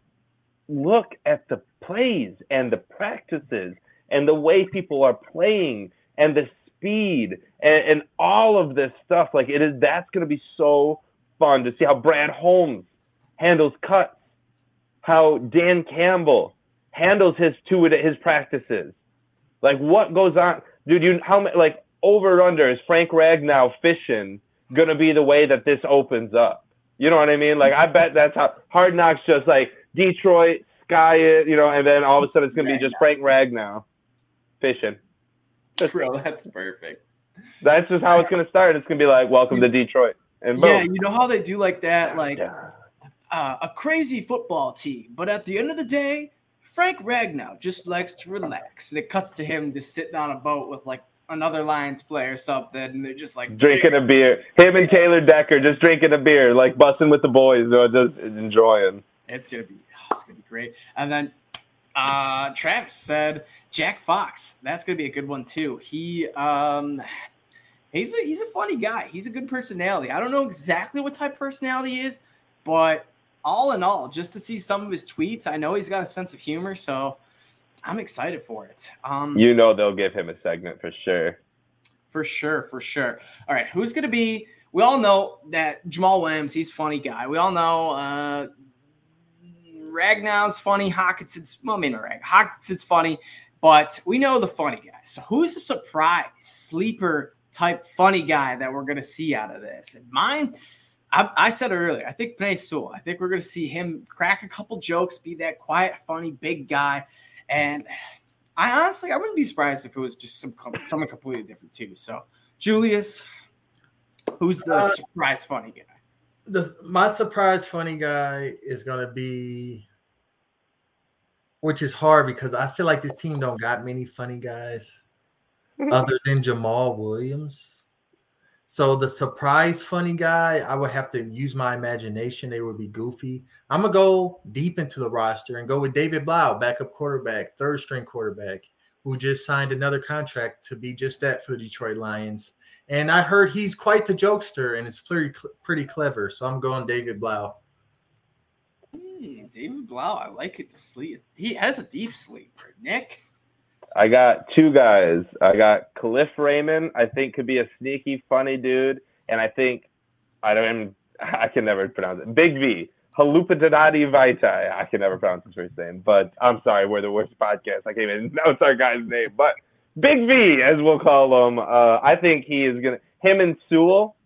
look at the plays and the practices and the way people are playing and the speed and, and all of this stuff. Like it is, that's going to be so fun to see how Brad Holmes handles cuts, how Dan Campbell handles his two his practices. Like what goes on, dude? You how like over under is Frank Ragnow fishing going to be the way that this opens up? You know what I mean? Like I bet that's how Hard Knocks just like Detroit sky it, you know, and then all of a sudden it's going to be just Frank Ragnow fishing.
Bro, that's perfect.
That's just how it's going to start. It's going to be like, welcome to Detroit. And boom.
Yeah, you know how they do like that, like
Yeah.
uh, a crazy football team, but at the end of the day, Frank Ragnow just likes to relax. And it cuts to him just sitting on a boat with like another Lions player or something, and they're just like
drinking a beer. Him and Taylor Decker just drinking a beer, like busting with the boys, or just enjoying.
It's gonna be oh, it's gonna be great. And then uh Travis said Jack Fox. That's gonna be a good one too. He um he's a he's a funny guy. He's a good personality. I don't know exactly what type of personality he is, but all in all, just to see some of his tweets, I know he's got a sense of humor, so I'm excited for it. Um
You know they'll give him a segment for sure.
for sure, for sure. All right, who's gonna be? We all know that Jamaal Williams, he's a funny guy. We all know uh Ragnow's funny, Hockenson's well, I mean, Rag Hockenson's funny, but we know the funny guys. So who's a surprise sleeper type funny guy that we're gonna see out of this? And mine, I, I said it earlier. I think Penei Sewell. I think we're gonna see him crack a couple jokes, be that quiet, funny, big guy, and. I honestly, I wouldn't be surprised if it was just some com- someone completely different too. So, Julius, who's the
Uh,
surprise funny guy?
The, my surprise funny guy is gonna be, which is hard because I feel like this team don't got many funny guys other than Jamaal Williams. So the surprise funny guy, I would have to use my imagination. They would be goofy. I'm gonna go deep into the roster and go with David Blough, backup quarterback, third string quarterback, who just signed another contract to be just that for the Detroit Lions. And I heard he's quite the jokester and it's pretty pretty clever. So I'm going David Blough.
Hmm, David Blough, I like it. The sleep. He has a deep sleeper. Nick.
I got two guys. I got Kalif Raymond. I think could be a sneaky, funny dude, and I think I don't. I can never pronounce it. Big V. Halapoulivaati Vaitai. I can never pronounce his first name, but I'm sorry, we're the worst podcast. I can't even know our guy's name, but Big V, as we'll call him. Uh, I think he is gonna. Him and Sewell,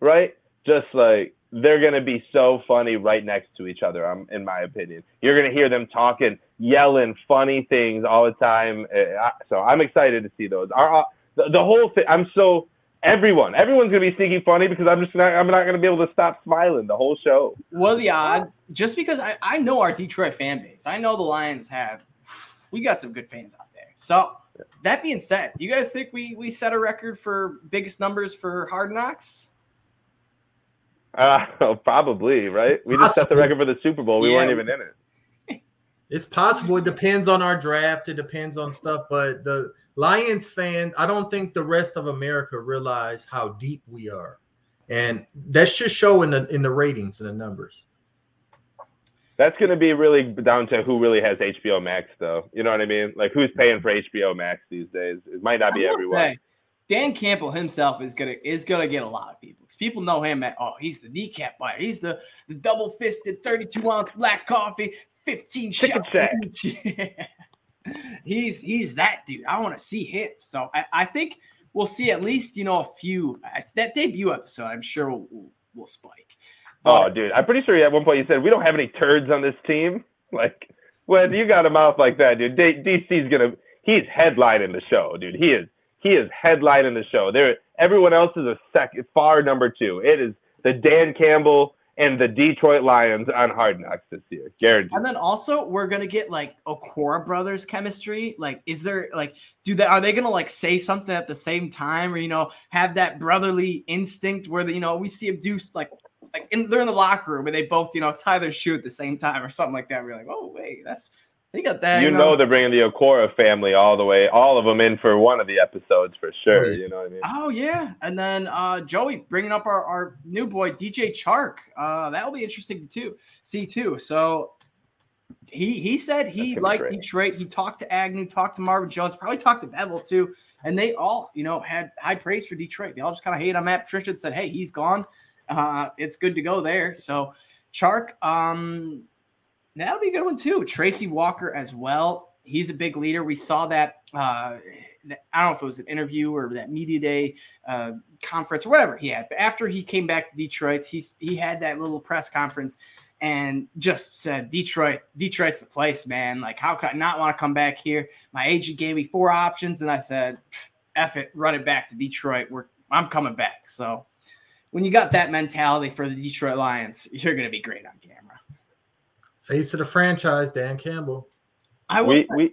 right? Just like they're going to be so funny right next to each other, um, in my opinion. You're going to hear them talking, yelling funny things all the time. Uh, so I'm excited to see those. Our, uh, the, the whole thing, I'm so, everyone, everyone's going to be sneaky funny because I'm just not, I'm not going to be able to stop smiling the whole show.
What are the odds? Just because I, I know our Detroit fan base, I know the Lions have, we got some good fans out there. So that being said, do you guys think we, we set a record for biggest numbers for hard knocks?
Uh, probably right. We just set the record for the Super Bowl. We yeah. weren't even in it.
It's possible. It depends on our draft. It depends on stuff. But the Lions fan, I don't think the rest of America realize how deep we are, and that's just showing the in the ratings and the numbers.
That's going to be really down to who really has HBO Max, though. You know what I mean? Like who's paying for HBO Max these days? It might not be everyone. Say,
Dan Campbell himself is gonna is gonna get a lot of people because people know him at oh he's the kneecap biter. He's the the double fisted 32 ounce black coffee 15 shots. he's he's that dude. I want to see him. So I, I think we'll see at least you know a few it's that debut episode I'm sure will will, will spike.
Oh, but, oh dude I'm pretty sure at one point you said we don't have any turds on this team. Like when you got a mouth like that dude D- DC's gonna he's headlining the show dude. He is he is headlining the show. There, everyone else is a second, far number two. It is the Dan Campbell and the Detroit Lions on Hard Knocks this year, guaranteed.
And then also we're gonna get like Okwara brothers chemistry. Like, is there like do that? Are they gonna like say something at the same time, or you know, have that brotherly instinct where the, you know we see them do like like in, they're in the locker room and they both you know tie their shoe at the same time or something like that. We're like, oh wait, that's they got that.
You, know? they're bringing the Okwara family all the way, all of them in for one of the episodes for sure. You know what I mean?
Oh yeah, and then uh, Joey bringing up our, our new boy DJ Chark. Uh, that'll be interesting to too see too. So he he said he liked Detroit. He talked to Agnew, talked to Marvin Jones, probably talked to Bevell too. And they all, you know, had high praise for Detroit. They all just kind of hate on Matt Patricia and said, "Hey, he's gone. Uh, it's good to go there." So Chark, um, That'll be a good one too. Tracy Walker as well. He's a big leader. We saw that. Uh, I don't know if it was an interview or that media day uh, conference or whatever he had. But after he came back to Detroit, he's he had that little press conference and just said, "Detroit, Detroit's the place, man. Like, how could I not want to come back here?" My agent gave me four options, and I said, "F it, run it back to Detroit. We're I'm coming back." So, when you got that mentality for the Detroit Lions, you're going to be great on camera.
Face of the franchise, Dan Campbell.
I we, we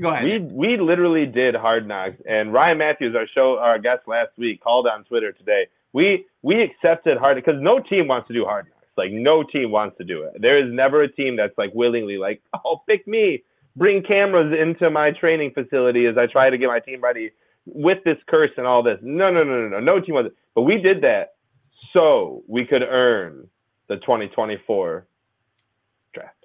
go ahead. We we literally did hard knocks, and Ryan Matthews, our show, our guest last week, called on Twitter today. We we accepted hard because no team wants to do hard knocks. Like no team wants to do it. There is never a team that's like willingly like, oh, pick me, bring cameras into my training facility as I try to get my team ready with this curse and all this. No, no, no, no, no. No team wants it. But we did that so we could earn the 2024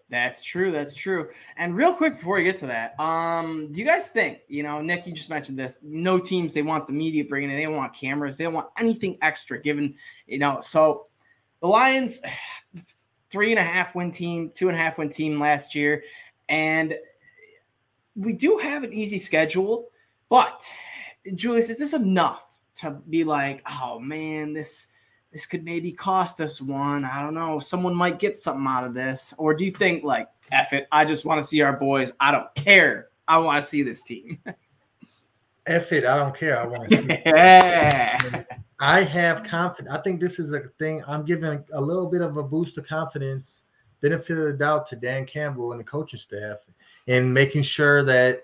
that's true. That's true. And real quick before we get to that, um, do you guys think, you know, Nick, you just mentioned this, no teams, they want the media bringing in, they want cameras, they don't want anything extra given, you know. So the Lions, three and a half win team, two and a half win team last year. And we do have an easy schedule, but Julius, is this enough to be like, oh man, this this could maybe cost us one. I don't know. Someone might get something out of this. Or do you think, like, F it, I just want to see our boys. I don't care. I want to see this team.
F it, I don't care. I want to see yeah. I have confidence. I think this is a thing. I'm giving a little bit of a boost of confidence, benefit of the doubt to Dan Campbell and the coaching staff, and making sure that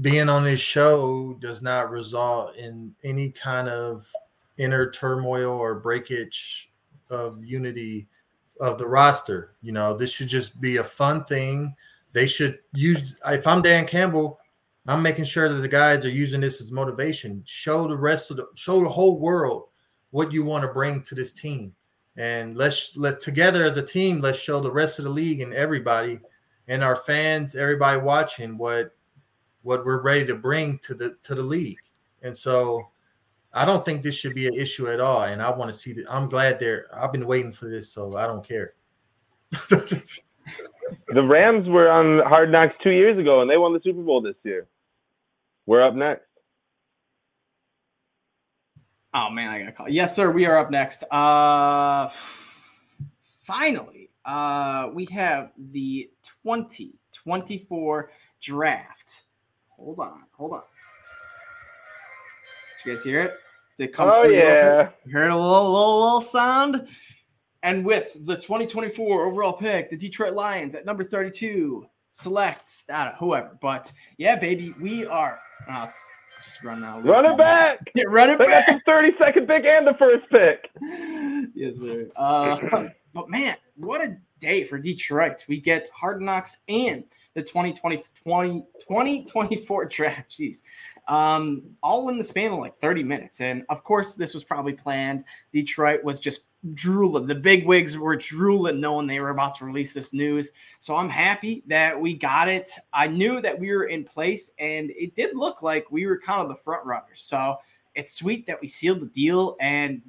being on this show does not result in any kind of inner turmoil or breakage of unity of the roster. You know, this should just be a fun thing. They should use. If I'm Dan Campbell, I'm making sure that the guys are using this as motivation. Show the rest of the show the whole world what you want to bring to this team, and let's let together as a team. Let's show the rest of the league and everybody, and our fans, everybody watching what what we're ready to bring to the to the league. And so I don't think this should be an issue at all. And I want to see that. I'm glad they're. I've been waiting for this, so I don't care.
the Rams were on Hard Knocks two years ago, and they won the Super Bowl this year. We're up next.
Oh man, I got to call. Yes, sir. We are up next. Uh, finally, uh, we have the 2024 draft. Hold on, hold on. Did you guys hear it?
It come oh yeah,
you heard a little, little, little sound. And with the 2024 overall pick, the Detroit Lions at number 32 select uh, whoever. But yeah, baby, we are. Uh, just run now.
Run it back.
Yeah, run it
they
back.
got the 30 second pick and the first pick.
yes, sir. Uh, but man, what a day for Detroit. We get Hard Knocks and the 2020, 20, 2024 draft. Jeez. Um, all in the span of like 30 minutes. And of course, this was probably planned. Detroit was just drooling. The big wigs were drooling knowing they were about to release this news. So I'm happy that we got it. I knew that we were in place, and it did look like we were kind of the front runners. So it's sweet that we sealed the deal, and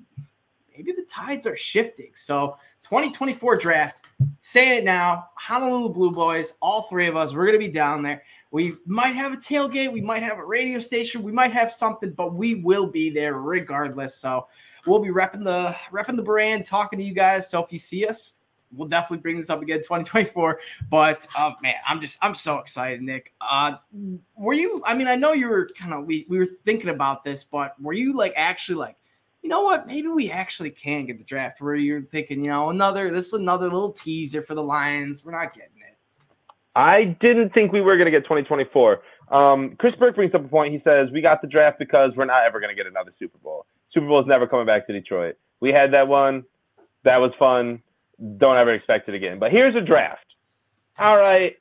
maybe the tides are shifting. So 2024 draft, saying it now, Honolulu Blue Boys, all three of us, we're going to be down there. We might have a tailgate, we might have a radio station, we might have something, but we will be there regardless. So we'll be repping the repping the brand, talking to you guys. So if you see us, we'll definitely bring this up again 2024. But uh, man, I'm just I'm so excited, Nick. Uh, were you? I mean, I know you were kind of we we were thinking about this, but were you like actually like? You know what? Maybe we actually can get the draft. Where you're thinking, you know, another this is another little teaser for the Lions. We're not getting it.
I didn't think we were going to get 2024. Um, Chris Burke brings up a point. He says we got the draft because we're not ever going to get another Super Bowl. Super Bowl is never coming back to Detroit. We had that one. That was fun. Don't ever expect it again. But here's a draft. All right,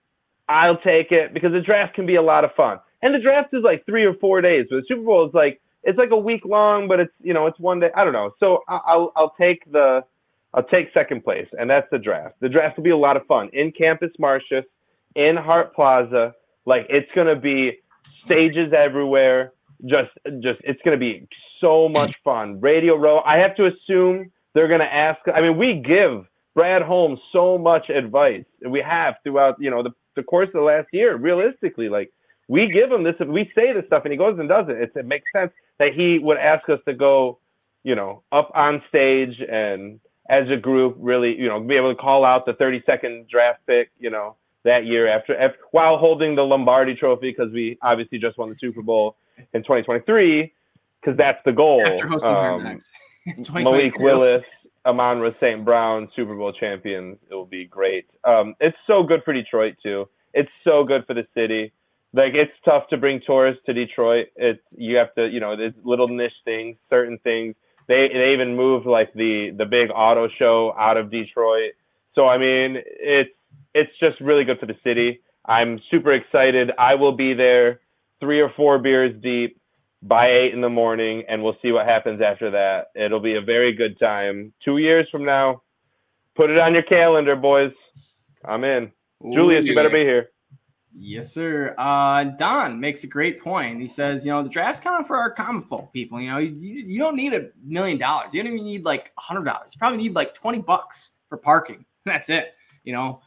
I'll take it because the draft can be a lot of fun. And the draft is like three or four days. But the Super Bowl is like it's like a week long, but it's you know it's one day. I don't know. So I'll I'll take the I'll take second place, and that's the draft. The draft will be a lot of fun in Campus Martius, in Hart Plaza. Like it's gonna be stages everywhere. Just just it's gonna be so much fun. Radio Row. I have to assume they're to ask. I mean, we give Brad Holmes so much advice, and we have throughout you know the, the course of the last year. Realistically, like we give him this, we say this stuff, and he goes and does it. It's, it makes sense that he would ask us to go, you know, up on stage and as a group, really, you know, be able to call out the 30 second draft pick, you know, that year after, after while holding the Lombardi Trophy because we obviously just won the Super Bowl in 2023 because that's the goal. After hosting Um, Malik Willis, Amon-Ra St. Brown, Super Bowl champions. It will be great. Um, it's so good for Detroit too. It's so good for the city. Like it's tough to bring tourists to Detroit. It's you have to, you know, there's little niche things, certain things. They they even moved like the the big auto show out of Detroit. So I mean, it's it's just really good for the city. I'm super excited. I will be there, three or four beers deep by eight in the morning, and we'll see what happens after that. It'll be a very good time. Two years from now, put it on your calendar, boys. I'm in. Ooh, Julius, you better be here.
Yes, sir. Uh, Don makes a great point. He says, you know, the draft's kind of for our common folk people. You know, you, you don't need a million dollars. You don't even need like a hundred dollars. You probably need like 20 bucks for parking. That's it. You know,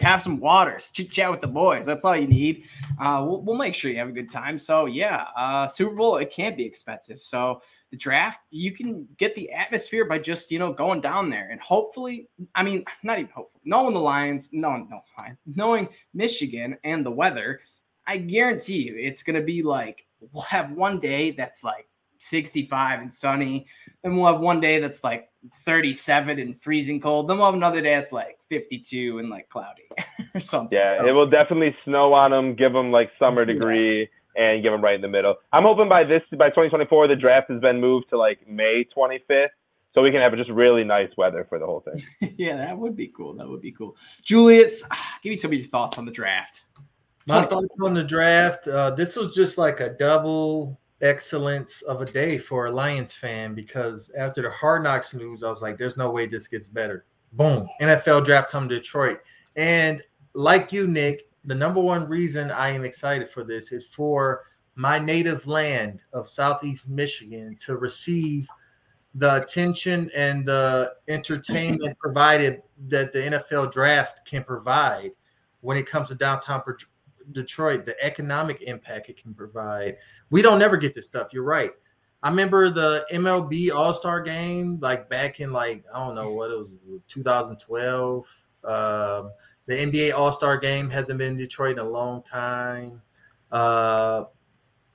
have some waters, chit chat with the boys. That's all you need. Uh, we'll, we'll, make sure you have a good time. So yeah, uh, Super Bowl it can't be expensive. So the draft you can get the atmosphere by just you know going down there and hopefully, I mean not even hopefully, knowing the Lions, knowing no Lions, knowing Michigan and the weather, I guarantee you it's gonna be like we'll have one day that's like 65 and sunny. Then we'll have one day that's like 37 and freezing cold. Then we'll have another day that's like 52 and like cloudy or something.
Yeah, so. it will definitely snow on them, give them like summer degree. Yeah. and give them right in the middle. I'm hoping by this by 2024 the draft has been moved to like May 25th, so we can have just really nice weather for the whole thing.
yeah, that would be cool. That would be cool. Julius, give me some of your thoughts on the draft.
My thoughts on the draft. Uh, this was just like a double excellence of a day for a Lions fan because after the hard knocks news, I was like, there's no way this gets better. Boom. NFL draft come to Detroit. And like you, Nick, the number one reason I am excited for this is for my native land of Southeast Michigan to receive the attention and the entertainment provided that the NFL draft can provide when it comes to downtown Detroit, the economic impact it can provide. We don't never get this stuff. You're right. I remember the MLB All Star Game, like back in like I don't know what it was, 2012. Um, the NBA All Star Game hasn't been in Detroit in a long time. Uh,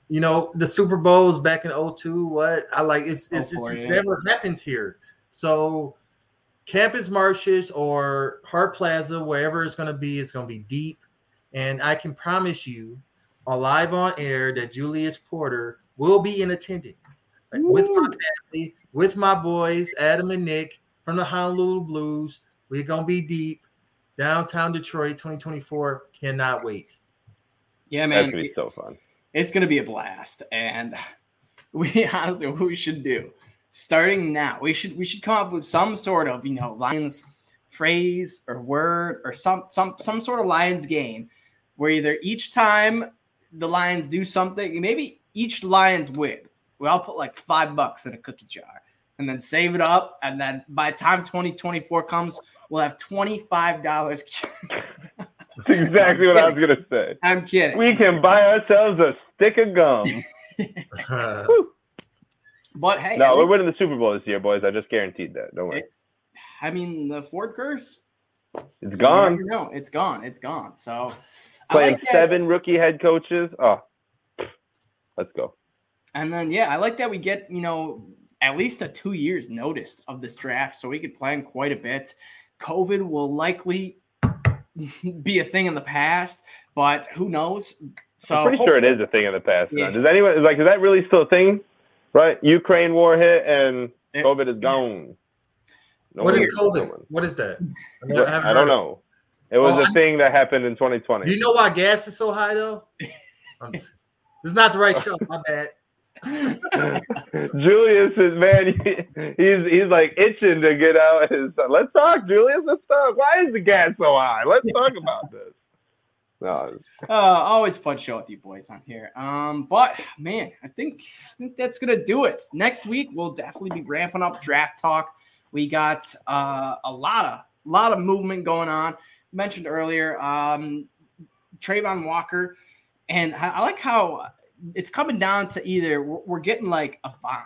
you know, the Super Bowls back in 02, what I like it's it's, it's, it's never happens here. So Campus Martius or Hart Plaza, wherever it's going to be, it's going to be deep. And I can promise you, live on air, that Julius Porter will be in attendance like, with my family, with my boys, Adam and Nick from the Honolulu Blues. We're going to be deep. Downtown Detroit 2024. Cannot wait.
Yeah, man.
That's going to be so fun.
It's going to be a blast. And we honestly, what we should do starting now, we should we should come up with some sort of, you know, Lions phrase or word or some some some sort of Lions game where either each time the Lions do something, maybe each Lions win, we all put like five bucks in a cookie jar and then save it up. And then by the time 2024 comes, we'll have $25.
That's exactly what I was going to say.
I'm kidding.
We can buy ourselves a stick of gum.
but hey,
no, we're winning the Super Bowl this year, boys. I just guaranteed that. Don't worry.
I mean, the Ford curse.
It's gone.
No, it's gone. It's gone. So
playing like seven rookie head coaches. Oh, let's go.
And then yeah, I like that we get you know at least a two years notice of this draft, so we could plan quite a bit. COVID will likely be a thing in the past, but who knows? So
I'm pretty sure it is a thing in the past. Yeah. Does anyone like is that really still a thing? Right? Ukraine war hit and it, COVID is gone.
No what is COVID? What is that?
I, I don't know. It was oh, a I, thing that happened in 2020.
You know why gas is so high though? this is not the right show. My bad.
Julius is man. He's he's like itching to get out his. Let's talk, Julius. Let's talk. Why is the gas so high? Let's talk about this.
No. Uh, always fun show with you boys on here. Um, but man, I think I think that's gonna do it. Next week we'll definitely be ramping up draft talk. We got uh, a lot of a lot of movement going on. Mentioned earlier, um, Travon Walker, and I, I like how it's coming down to either we're, we're getting like a Von,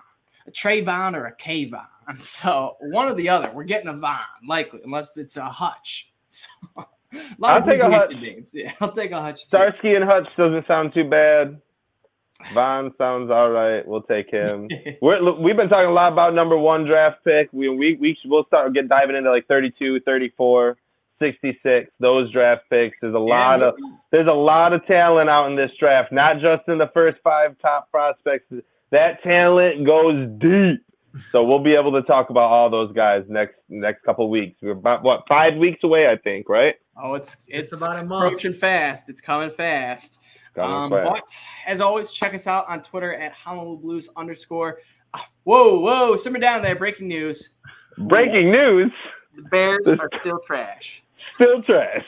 a Trayvon, or a Kayvon. So one or the other, we're getting a Von, likely, unless it's a Hutch.
So, a I'll take a Hutch.
Names. Yeah, I'll take a Hutch.
Starsky and Hutch doesn't sound too bad. Von sounds all right. We'll take him. We're, we've been talking a lot about number one draft pick. We we we we'll start get diving into like 32, 34, 66. Those draft picks. There's a lot of there's a lot of talent out in this draft. Not just in the first five top prospects. That talent goes deep. So we'll be able to talk about all those guys next next couple weeks. We're about what five weeks away, I think, right?
Oh, it's it's, it's about a month. approaching fast. It's coming fast. Um, but as always, check us out on Twitter at Honolulu Blues underscore. Ah, whoa, whoa, simmer down there. Breaking news.
Breaking news.
The Bears are still trash.
Still trash.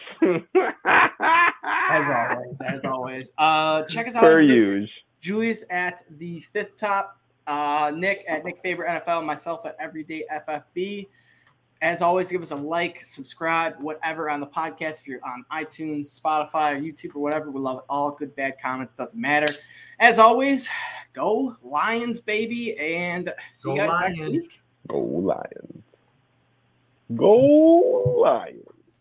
as always, as always. Uh, check us out.
Per usual.
Julius at the fifth top. Uh, Nick at Nick Favorite NFL. Myself at Everyday FFB. As always, give us a like, subscribe, whatever on the podcast. If you're on iTunes, Spotify, or YouTube, or whatever, we love it all. Good, bad comments, doesn't matter. As always, go Lions, baby, and see go you guys Lions. next week.
Go Lions. Go Lions.